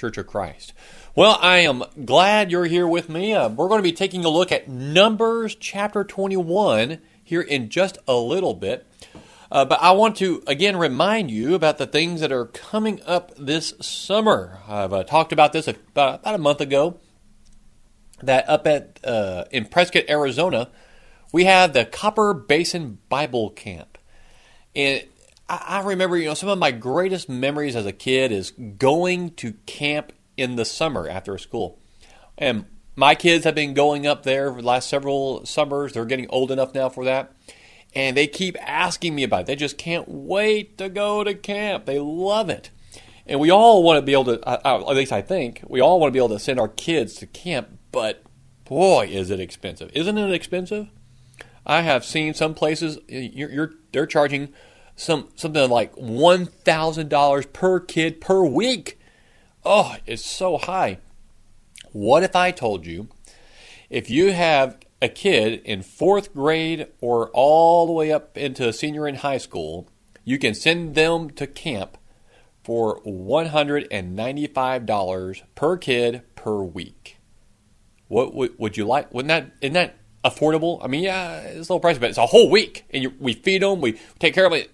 Church of Christ. Well, I am glad you're here with me. Uh, we're going to be taking a look at Numbers chapter 21 here in just a little bit. Uh, but I want to again remind you about the things that are coming up this summer. I've uh, talked about this about, about, a month ago. That up at uh, in Prescott, Arizona, we have the Copper Basin Bible Camp, and I, remember, you know, some of my greatest memories as a kid is going to camp in the summer after school. And my kids have been going up there for the last several summers. They're getting old enough now for that. And they keep asking me about it. They just can't wait to go to camp. They love it. And we all want to be able to, at least I think, we all want to be able to send our kids to camp, but boy, is it expensive. Isn't it expensive? I have seen some places, you're, you're they're charging some something like one thousand dollars per kid per week. Oh, it's so high. What if I told you if you have a kid in fourth grade or all the way up into a senior in high school, you can send them to camp for $195 per kid per week. What would, would you like? Wouldn't that isn't that affordable? I mean, yeah, it's a little pricey, but it's a whole week, and you, we feed them, we take care of it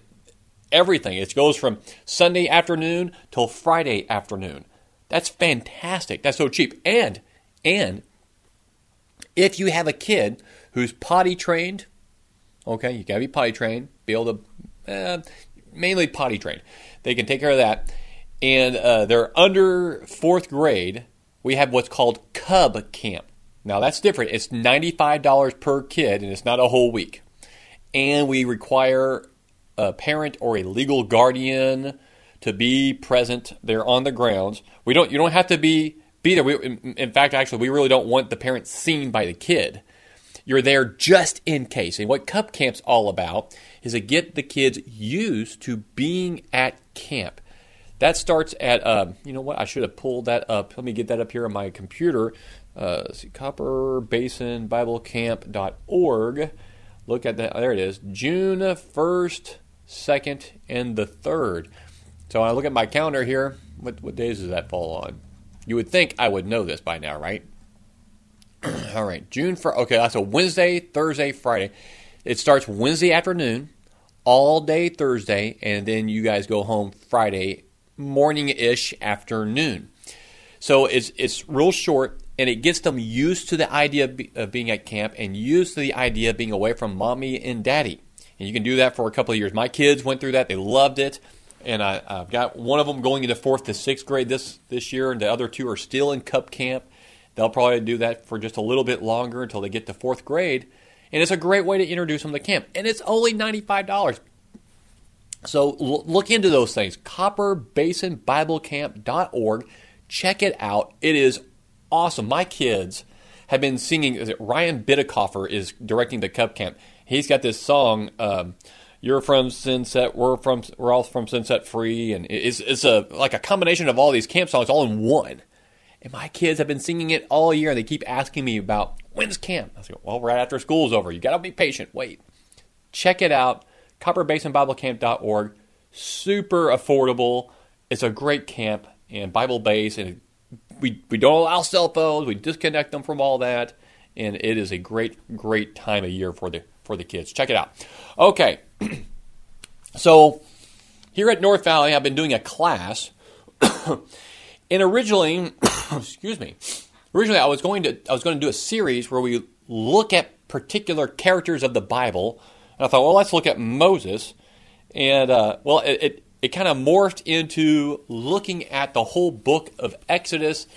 everything. It goes from Sunday afternoon till Friday afternoon. That's fantastic. That's so cheap. And and if you have a kid who's potty trained, okay, you gotta be potty trained, be able to uh, mainly potty trained. They can take care of that. And uh, they're under fourth grade. We have what's called Cub Camp. Now that's different. It's ninety-five dollars per kid, and it's not a whole week. And we require a parent or a legal guardian to be present there on the grounds. We don't. You don't have to be be there. We, in, in fact, actually, we really don't want the parent seen by the kid. You're there just in case. And what Cub Camp's all about is to get the kids used to being at camp. That starts at, uh, you know what? I should have pulled that up. Let me get that up here on my computer. Uh, see, copperbasinbiblecamp.org. Look at that. There it is. June 1st 2nd, and the 3rd. So I look at my calendar here. What, what days does that fall on? You would think I would know this by now, right? All right, June for okay, that's a Wednesday, Thursday, Friday. It starts Wednesday afternoon, all day Thursday, and then you guys go home Friday morning ish afternoon. So it's it's real short, and it gets them used to the idea of being at camp and used to the idea of being away from mommy and daddy. And you can do that for a couple of years. My kids went through that; they loved it. And I, have got one of them going into fourth to sixth grade this this year, and the other two are still in Cub Camp. They'll probably do that for just a little bit longer until they get to fourth grade. And it's a great way to introduce them to camp. And it's only ninety five dollars. So l- look into those things. CopperBasinBibleCamp.org. Check it out. It is awesome. My kids have been singing. Ryan Bidekoffer is directing the Cub Camp he's got this song. Um, you're from Sunset. We're from. We're all from Sunset Free, and it's it's a like a combination of all these camp songs all in one. And my kids have been singing it all year, and they keep asking me about when's camp. I say, well, right after school's over. You got to be patient. Wait, check it out. CopperBasinBibleCamp.org. Super affordable. It's a great camp and Bible based, and we we don't allow cell phones. We disconnect them from all that, and it is a great great time of year for the for the kids. Check it out. Okay. so here at North Valley, I've been doing a class. and originally, excuse me, originally I was going to I was going to do a series where we look at particular characters of the Bible. And I thought, well, let's look at Moses. And uh, well, it, it, it kind of morphed into looking at the whole book of Exodus,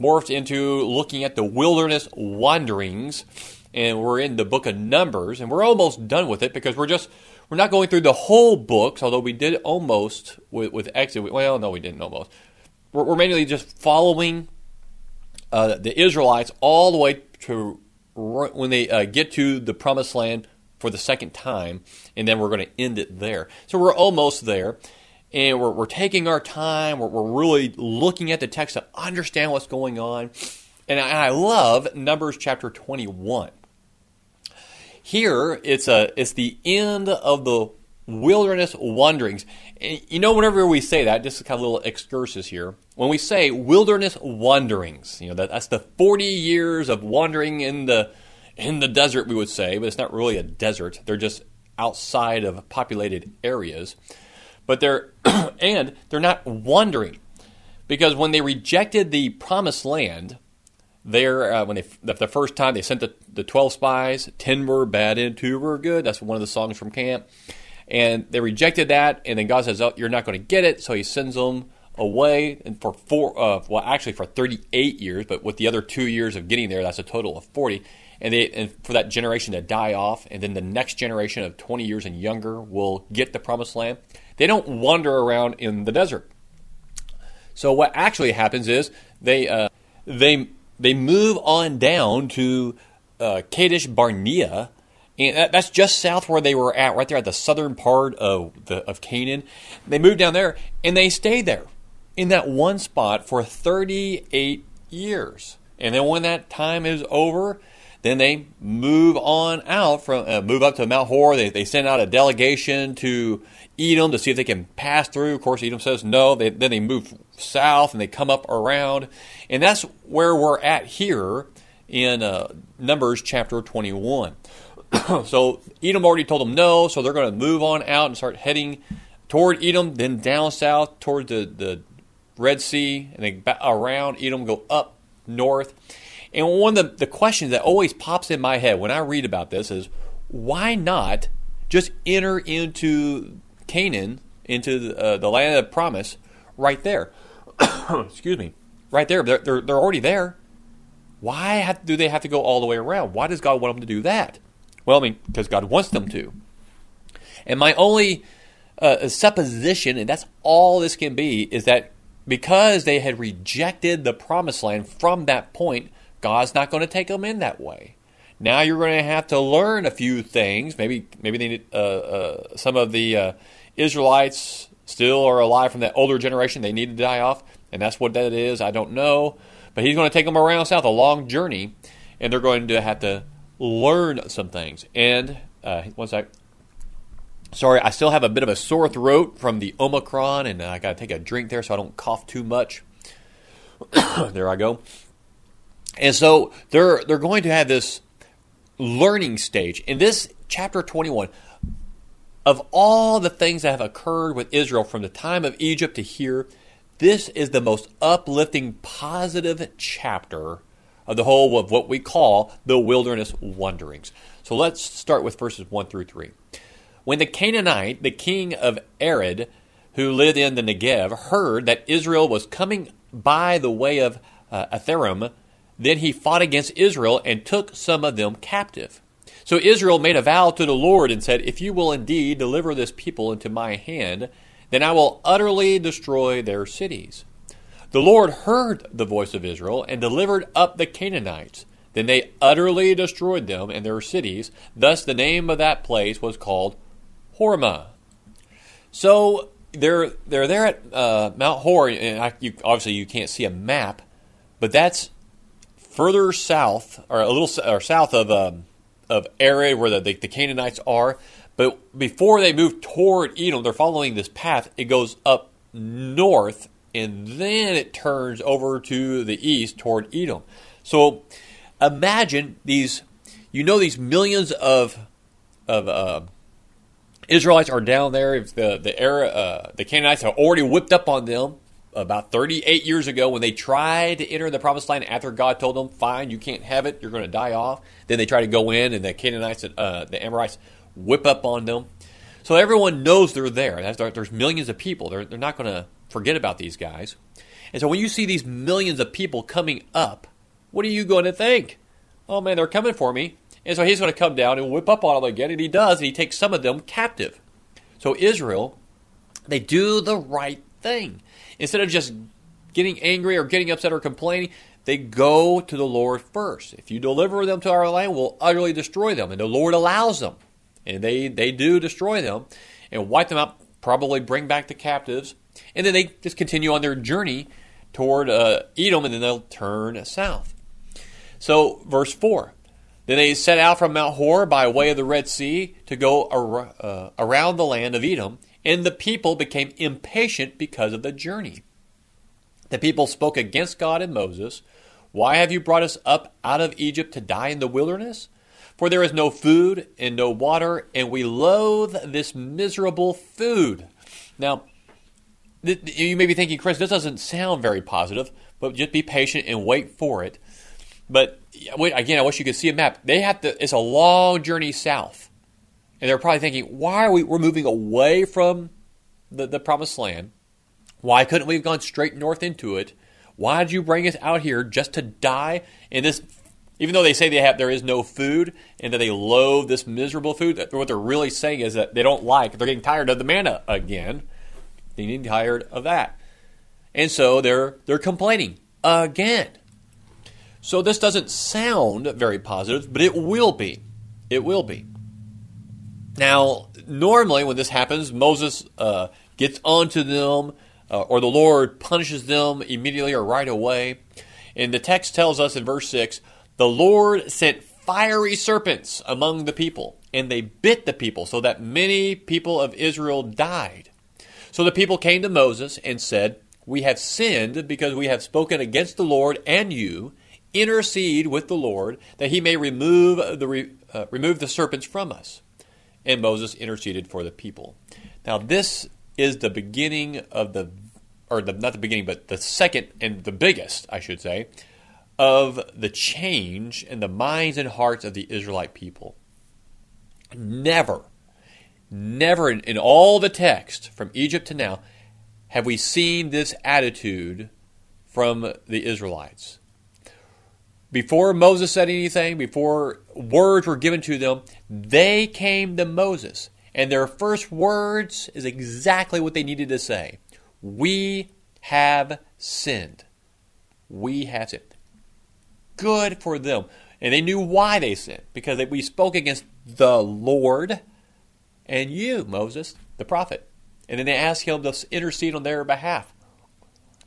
morphed into looking at the wilderness wanderings and we're in the book of Numbers, and we're almost done with it because we're just we're not going through the whole books, although we did almost with, with Exodus. Well, no, we didn't almost. We're, we're mainly just following uh, the Israelites all the way to when they uh, get to the promised land for the second time, and then we're going to end it there. So we're almost there, and we're, we're taking our time. We're, we're really looking at the text to understand what's going on. And I, and I love Numbers chapter 21. Here, it's a it's the end of the wilderness wanderings. And you know, whenever we say that, just a kind of little excursus here. When we say wilderness wanderings, you know that, that's the 40 years of wandering in the in the desert, we would say, but it's not really a desert. They're just outside of populated areas. But they're and they're not wandering because when they rejected the promised land, there uh, when they the first time they sent the, the 12 spies 10 were bad and 2 were good. That's one of the songs from camp. And they rejected that and then god says oh you're not going to get it. So he sends them away and for four uh, well actually for 38 years but with the other two years of getting there that's a total of 40 and they and for that generation to die off and then the next generation of 20 years and younger will get the promised land. They don't wander around in the desert. So what actually happens is they uh, they they move on down to uh, Kadesh Barnea, and that, that's just south where they were at, right there at the southern part of the, of Canaan. They moved down there, and they stayed there in that one spot for 38 years. And then when that time is over, then they move on out from uh, move up to Mount Hor. They, they send out a delegation to Edom to see if they can pass through. Of course, Edom says no. They, then they move south and they come up around, and that's where we're at here in uh, Numbers chapter 21. so Edom already told them no, so they're going to move on out and start heading toward Edom, then down south toward the, the Red Sea, and then around Edom, go up north. And one of the, the questions that always pops in my head when I read about this is why not just enter into Canaan, into the, uh, the land of promise, right there? Excuse me. Right there. They're, they're, they're already there. Why have, do they have to go all the way around? Why does God want them to do that? Well, I mean, because God wants them to. And my only uh, supposition, and that's all this can be, is that because they had rejected the promised land from that point, God's not going to take them in that way. Now you're going to have to learn a few things. Maybe maybe they need, uh, uh, some of the uh, Israelites still are alive from that older generation. They need to die off, and that's what that is. I don't know, but He's going to take them around south, a long journey, and they're going to have to learn some things. And uh, one sec. Sorry, I still have a bit of a sore throat from the Omicron, and I got to take a drink there so I don't cough too much. there I go. And so they're they're going to have this learning stage. In this chapter 21, of all the things that have occurred with Israel from the time of Egypt to here, this is the most uplifting, positive chapter of the whole of what we call the wilderness wanderings. So let's start with verses 1 through 3. When the Canaanite, the king of Arad, who lived in the Negev, heard that Israel was coming by the way of uh, then he fought against Israel and took some of them captive. So Israel made a vow to the Lord and said, If you will indeed deliver this people into my hand, then I will utterly destroy their cities. The Lord heard the voice of Israel and delivered up the Canaanites. Then they utterly destroyed them and their cities. Thus the name of that place was called Hormah. So they're they're there at uh, Mount Hor, and I, you, obviously you can't see a map, but that's further south, or a little or south of um, of area where the, the, the Canaanites are. But before they move toward Edom, they're following this path. It goes up north, and then it turns over to the east toward Edom. So imagine these. You know these millions of of uh, Israelites are down there. If the the era, uh, the Canaanites have already whipped up on them, about 38 years ago when they tried to enter the promised land after God told them, fine, you can't have it, you're going to die off. Then they try to go in, and the Canaanites, uh, the Amorites, whip up on them. So everyone knows they're there. There's millions of people. They're, they're not going to forget about these guys. And so when you see these millions of people coming up, what are you going to think? Oh man, they're coming for me. And so he's going to come down and whip up on them again, and he does, and he takes some of them captive. So Israel, they do the right thing instead of just getting angry or getting upset or complaining, they go to the Lord first. If you deliver them to our land, we'll utterly destroy them. And the Lord allows them. And they, they do destroy them and wipe them out, probably bring back the captives. And then they just continue on their journey toward uh, Edom, and then they'll turn south. So, verse 4 Then they set out from Mount Hor by way of the Red Sea to go ar- uh, around the land of Edom, and the people became impatient because of the journey. The people spoke against God and Moses. Why have you brought us up out of Egypt to die in the wilderness? For there is no food and no water, and we loathe this miserable food. Now, you may be thinking, Chris, this doesn't sound very positive, but just be patient and wait for it. But again, I wish you could see a map. They have to. It's a long journey south, and they're probably thinking, "Why are we? We're moving away from the, the promised land. Why couldn't we have gone straight north into it? Why did you bring us out here just to die in this? Even though they say they have, there is no food, and that they loathe this miserable food. What they're really saying is that they don't like. They're getting tired of the manna again. They're getting tired of that, and so they're they're complaining again. So this doesn't sound very positive, but it will be. It will be. Now, normally when this happens, Moses uh, gets onto them uh, or the Lord punishes them immediately or right away. And the text tells us in verse 6 the Lord sent fiery serpents among the people, and they bit the people, so that many people of Israel died. So the people came to Moses and said, We have sinned because we have spoken against the Lord and you. Intercede with the Lord that he may remove the, uh, remove the serpents from us. And Moses interceded for the people. Now, this is the beginning of the or the, not the beginning, but the second and the biggest, I should say, of the change in the minds and hearts of the Israelite people. Never, never in, in all the text from Egypt to now have we seen this attitude from the Israelites. Before Moses said anything, before words were given to them, they came to Moses. And their first words is exactly what they needed to say. We have sinned. We have sinned. Good for them. And they knew why they sinned, because we spoke against the Lord and you, Moses, the prophet. And then they asked him to intercede on their behalf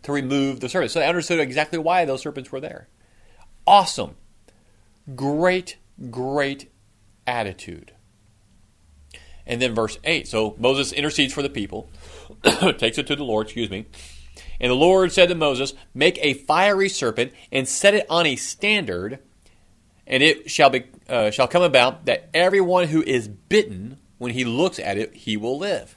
to remove the serpents. So they understood exactly why those serpents were there. Awesome. Great, great attitude. And then verse 8. So Moses intercedes for the people. takes it to the Lord, excuse me. And the Lord said to Moses, Make a fiery serpent and set it on a standard, and it shall be uh, shall come about that everyone who is bitten, when he looks at it, he will live.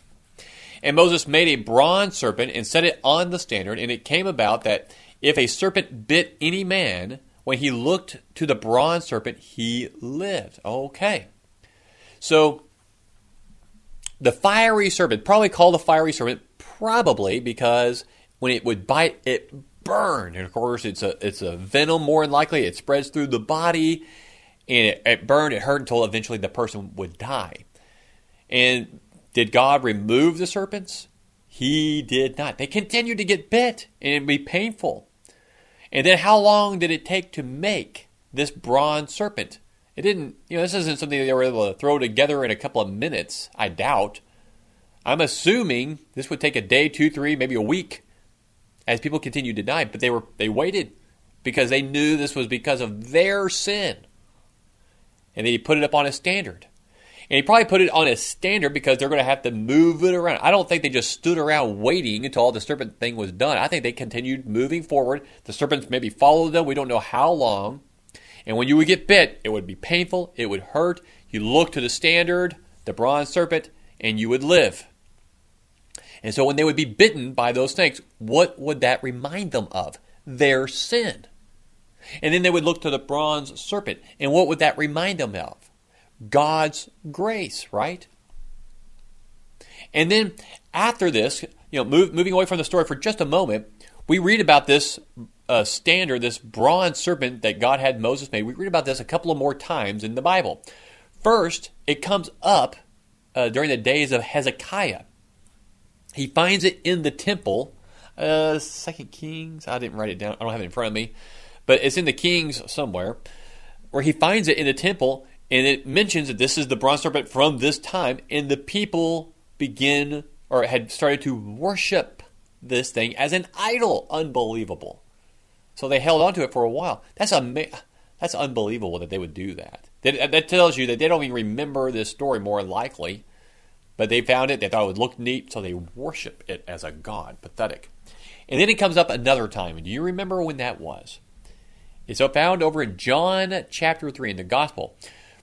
And Moses made a bronze serpent and set it on the standard, and it came about that if a serpent bit any man, when he looked to the bronze serpent, he lived. Okay. So the fiery serpent, probably called the fiery serpent, probably because when it would bite, it burned. And of course, it's a it's a venom. More than likely, it spreads through the body, and it, it burned. It hurt until eventually the person would die. And did God remove the serpents? He did not. They continued to get bit, and it'd be painful. And then, how long did it take to make this bronze serpent? It didn't, you know, this isn't something they were able to throw together in a couple of minutes, I doubt. I'm assuming this would take a day, two, three, maybe a week as people continued to die, but they were they waited because they knew this was because of their sin. And he put it up on a standard. And he probably put it on a standard because they're going to have to move it around. I don't think they just stood around waiting until all the serpent thing was done. I think they continued moving forward. The serpents maybe followed them. We don't know how long. And when you would get bit, it would be painful, it would hurt. You look to the standard, the bronze serpent, and you would live. And so when they would be bitten by those snakes, what would that remind them of? Their sin. And then they would look to the bronze serpent, and what would that remind them of? God's grace, right? And then after this, you know, move, moving away from the story for just a moment, we read about this uh, standard, this bronze serpent that God had Moses made. We read about this a couple of more times in the Bible. First, it comes up uh, during the days of Hezekiah. He finds it in the temple. uh, Second Kings. I didn't write it down. I don't have it in front of me, but it's in the Kings somewhere, where he finds it in the temple, and it mentions that this is the bronze serpent from this time, and the people begin or had started to worship this thing as an idol. Unbelievable. So they held on to it for a while. That's ama- That's unbelievable that they would do that. that. That tells you that they don't even remember this story more likely, but they found it. They thought it would look neat, so they worship it as a god. Pathetic. And then it comes up another time. And do you remember when that was? It's found over in John chapter 3 in the Gospel,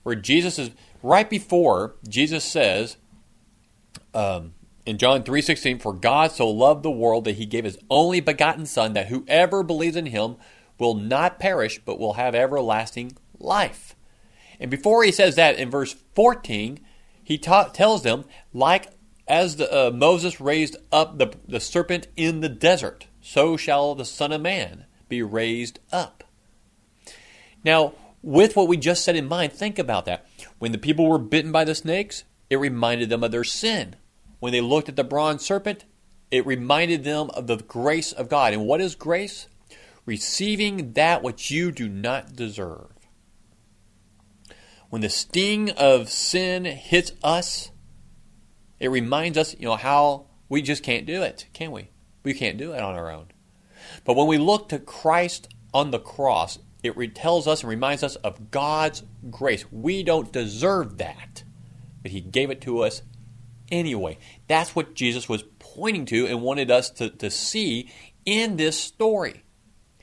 where Jesus is right before Jesus says um, in John 3:16, "For God so loved the world that he gave his only begotten son that whoever believes in him will not perish but will have everlasting life." And before he says that in verse 14, he ta- tells them like as the, uh, Moses raised up the, the serpent in the desert, so shall the Son of Man be raised up. Now, with what we just said in mind, think about that. When the people were bitten by the snakes, it reminded them of their sin. When they looked at the bronze serpent, it reminded them of the grace of God. And what is grace? Receiving that which you do not deserve. When the sting of sin hits us, it reminds us, you know, how we just can't do it, can we? We can't do it on our own. But when we look to Christ on the cross, it tells us and reminds us of God's grace. We don't deserve that, but He gave it to us anyway. That's what Jesus was pointing to and wanted us to, to see in this story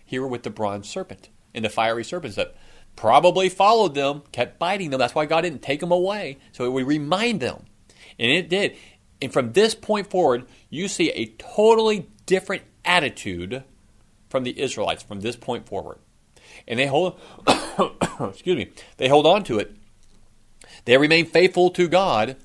here with the bronze serpent and the fiery serpents that probably followed them, kept biting them. That's why God didn't take them away, so it would remind them and it did. And from this point forward, you see a totally different attitude from the Israelites from this point forward. And they hold excuse me, they hold on to it. They remain faithful to God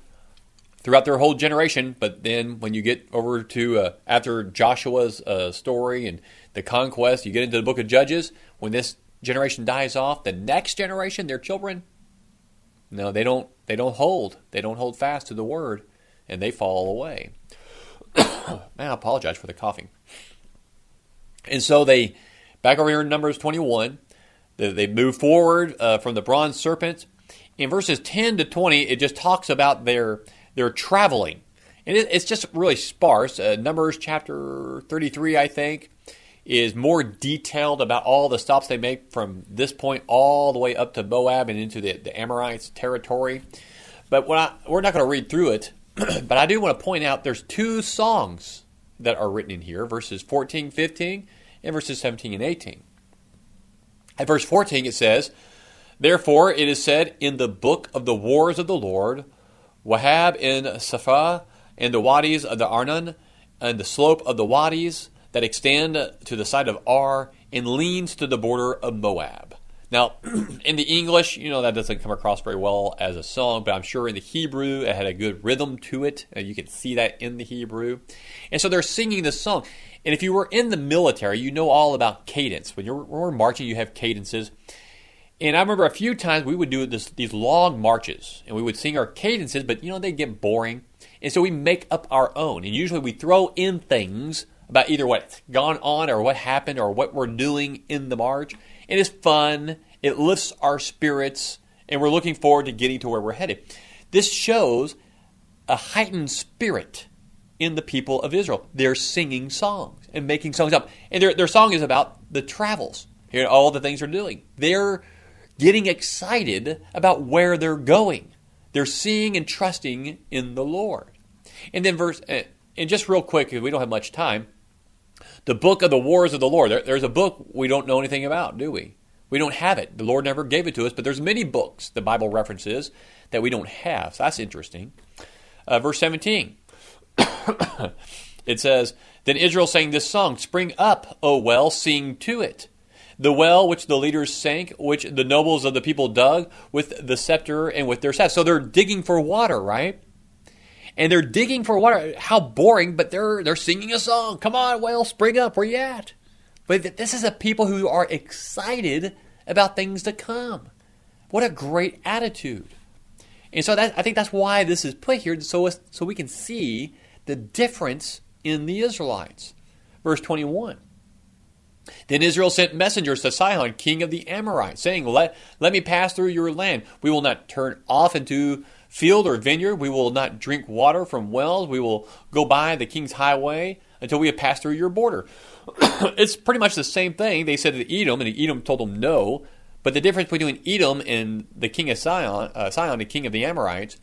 throughout their whole generation, but then when you get over to uh, after Joshua's uh, story and the conquest, you get into the book of Judges, when this generation dies off, the next generation, their children, no, they don't they don't hold. They don't hold fast to the word and they fall away. Man, I apologize for the coughing. And so they back over here in Numbers 21, they, they move forward uh, from the bronze serpent. In verses 10 to 20, it just talks about their their traveling. And it, it's just really sparse. Uh, Numbers chapter 33, I think, is more detailed about all the stops they make from this point all the way up to Moab and into the, the Amorites territory. But I, we're not going to read through it, but I do want to point out there's two songs that are written in here verses 14, 15, and verses 17 and 18. At verse 14, it says, Therefore it is said in the book of the wars of the Lord, Waheb in Suphah, and the wadis of the Arnon, and the slope of the wadis, that extend to the side of Ar and leans to the border of Moab. Now, in the English, you know, that doesn't come across very well as a song, but I'm sure in the Hebrew it had a good rhythm to it. You can see that in the Hebrew. And so they're singing this song. And if you were in the military, you know all about cadence. When you're, when you're marching, you have cadences. And I remember a few times we would do this, these long marches and we would sing our cadences, but you know, they get boring. And so we make up our own. And usually we throw in things about either what's gone on or what happened or what we're doing in the march. And it's fun, it lifts our spirits, and we're looking forward to getting to where we're headed. This shows a heightened spirit in the people of Israel. They're singing songs and making songs up. And their, their song is about the travels, you know, all the things they're doing. They're getting excited about where they're going. They're seeing and trusting in the Lord. And then verse, and just real quick, because we don't have much time, the book of the wars of the Lord. There, there's a book we don't know anything about, do we? We don't have it. The Lord never gave it to us, but there's many books the Bible references that we don't have. So that's interesting. Uh, verse 17. it says, Then Israel sang this song, Spring up, O well, sing to it. The well which the leaders sank, which the nobles of the people dug with the scepter and with their staff. So they're digging for water, right? and they're digging for water. How boring, but they're they're singing a song. Come on, well, spring up. Where you at? But this is a people who are excited about things to come. What a great attitude. And so that, I think that's why this is put here, so, so we can see the difference in the Israelites. Verse 21. Then Israel sent messengers to Sihon, king of the Amorites, saying, let, let me pass through your land. We will not turn off into field or vineyard. We will not drink water from wells. We will go by the king's highway until we have passed through your border. it's pretty much the same thing they said to Edom, and Edom told them no. But the difference between Edom and the king of Sihon, uh, Sihon, the king of the Amorites,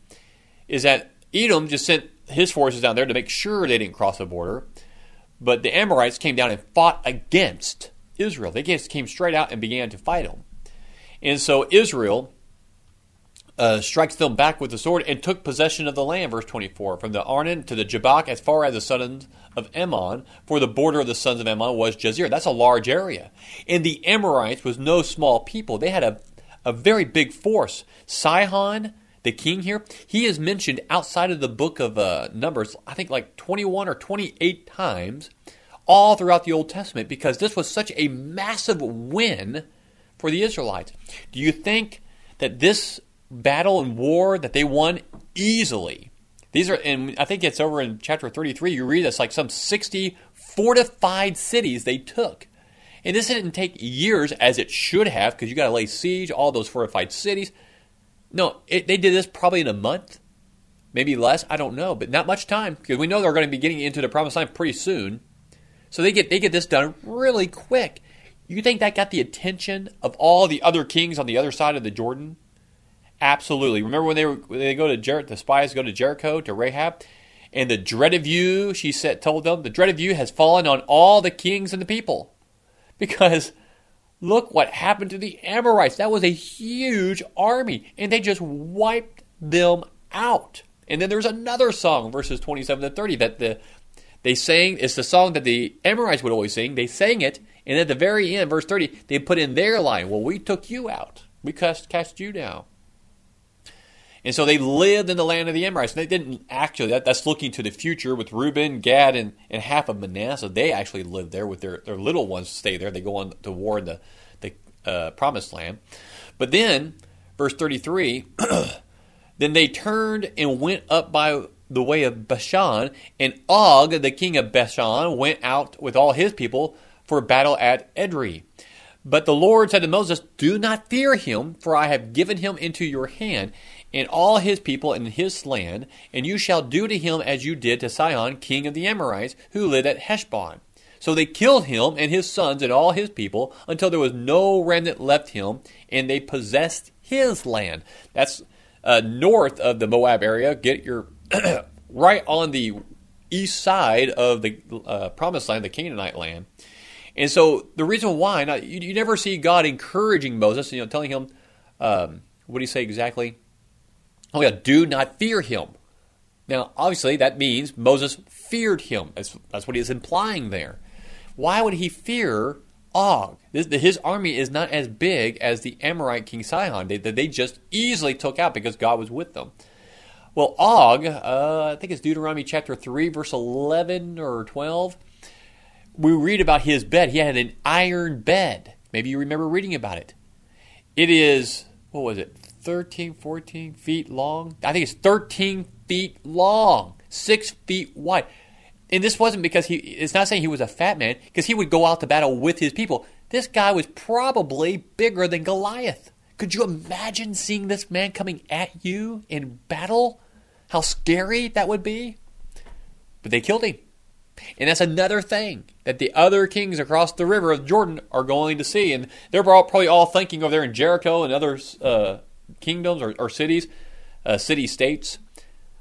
is that Edom just sent his forces down there to make sure they didn't cross the border. But the Amorites came down and fought against Israel. They just came straight out and began to fight them. And so Israel uh, strikes them back with the sword and took possession of the land, verse 24, from the Arnon to the Jabbok as far as the sons of Ammon, for the border of the sons of Ammon was Jazer. That's a large area. And the Amorites was no small people. They had a, a very big force. Sihon, the king here, he is mentioned outside of the book of uh, Numbers, I think like 21 or 28 times, all throughout the Old Testament, because this was such a massive win for the Israelites. Do you think that this battle and war that they won easily. These are, and I think it's over in chapter 33. You read it's like some 60 fortified cities they took. And this didn't take years as it should have because you got to lay siege all those fortified cities. No, it, they did this probably in a month, maybe less. I don't know, but not much time because we know they're going to be getting into the promised land pretty soon. So they get they get this done really quick. You think that got the attention of all the other kings on the other side of the Jordan? Absolutely. Remember when they were when they go to Jer- the spies go to Jericho to Rahab, and the dread of you, she said, told them, the dread of you has fallen on all the kings and the people, because look what happened to the Amorites. That was a huge army, and they just wiped them out. And then there's another song, verses 27 to 30, that the they sang. It's the song that the Amorites would always sing. They sang it, and at the very end, verse 30, they put in their line. Well, we took you out. We cast, cast you down. And so they lived in the land of the Amorites. They didn't actually, that, that's looking to the future with Reuben, Gad, and, and half of Manasseh. They actually lived there with their, their little ones stay there. They go on to war in the, the uh, promised land. But then, verse 33, then they turned and went up by the way of Bashan, and Og, the king of Bashan, went out with all his people for battle at Edrei. But the Lord said to Moses, Do not fear him, for I have given him into your hand and all his people in his land, and you shall do to him as you did to Sihon, king of the Amorites, who lived at Heshbon. So they killed him and his sons and all his people until there was no remnant left him, and they possessed his land. That's uh, north of the Moab area. Get your right on the east side of the uh, promised land, the Canaanite land. And so the reason why, now, you, you, never see God encouraging Moses, you know, telling him, um, what do you say exactly? Oh, yeah, do not fear him. Now, obviously, that means Moses feared him. That's, that's what he is implying there. Why would he fear Og? This, his army is not as big as the Amorite king Sihon that they, they, just easily took out because God was with them. Well, Og, uh, I think it's Deuteronomy chapter 3, verse 11 or 12. We read about his bed. He had an iron bed. Maybe you remember reading about it. It is, what was it, 13, 14 feet long. I think it's 13 feet long, six feet wide. And this wasn't because he, it's not saying he was a fat man, because he would go out to battle with his people. This guy was probably bigger than Goliath. Could you imagine seeing this man coming at you in battle? How scary that would be? But they killed him. And that's another thing that the other kings across the river of Jordan are going to see. And they're probably all thinking over there in Jericho and other uh, kingdoms or, or cities, uh, city states.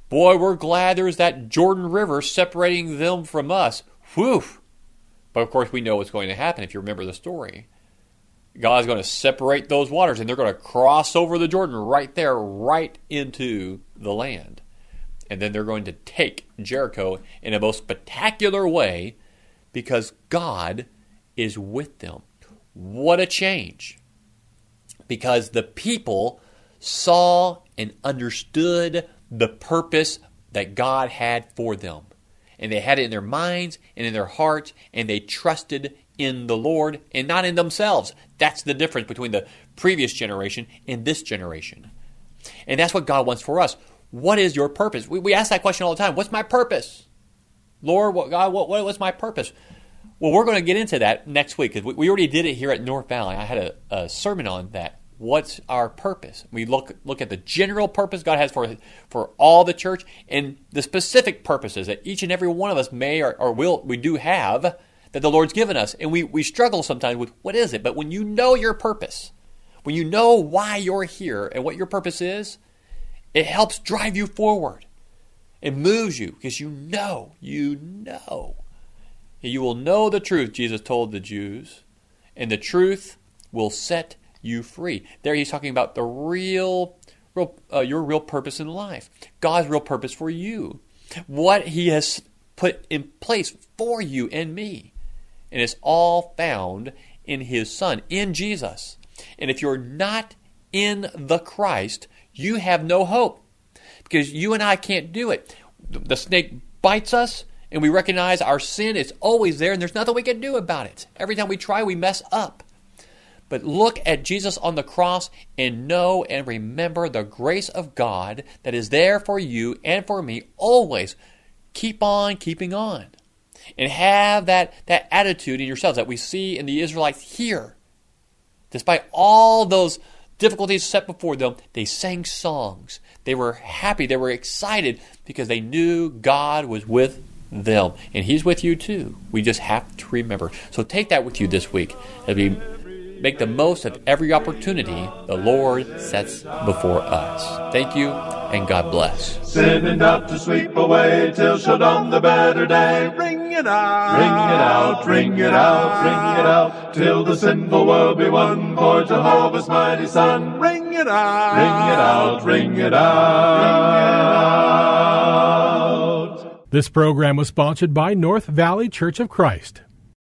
Boy, we're glad there's that Jordan River separating them from us. Whew. But of course, we know what's going to happen if you remember the story. God's going to separate those waters and they're going to cross over the Jordan right there, right into the land. And then they're going to take Jericho in a most spectacular way because God is with them. What a change! Because the people saw and understood the purpose that God had for them. And they had it in their minds and in their hearts, and they trusted in the Lord and not in themselves. That's the difference between the previous generation and this generation. And that's what God wants for us. What is your purpose? We, we ask that question all the time. What's my purpose? Lord, what, God, what, what, what's my purpose? Well, we're going to get into that next week because we already did it here at North Valley. I had a, a sermon on that. What's our purpose? We look look at the general purpose God has for for all the church and the specific purposes that each and every one of us may or, or will we do have that the Lord's given us. And we, we struggle sometimes with what is it? But when you know your purpose, when you know why you're here and what your purpose is, it helps drive you forward. It moves you because you know, you know you will know the truth, Jesus told the Jews, and the truth will set you free. There he's talking about the real, real uh, your real purpose in life, God's real purpose for you, what he has put in place for you and me. And it's all found in his Son, in Jesus. And if you're not in the Christ, you have no hope because you and I can't do it. The snake bites us and we recognize our sin is always there and there's nothing we can do about it. Every time we try, we mess up. But look at Jesus on the cross and know and remember the grace of God that is there for you and for me always. Keep on keeping on. And have that, that attitude in yourselves that we see in the Israelites here. Despite all those difficulties set before them, they sang songs. They were happy. They were excited because they knew God was with them. And He's with you too. We just have to remember. So take that with you this week as we make the most of every opportunity the Lord sets before us. Thank you and God bless. Sending out to sweep away till shall dawn the better day. Ring it out, ring it out, ring it out, ring it out, till the sinful world be won for Jehovah's mighty Son. Ring it out, ring it out, ring it out, ring it out. This program was sponsored by North Valley Church of Christ.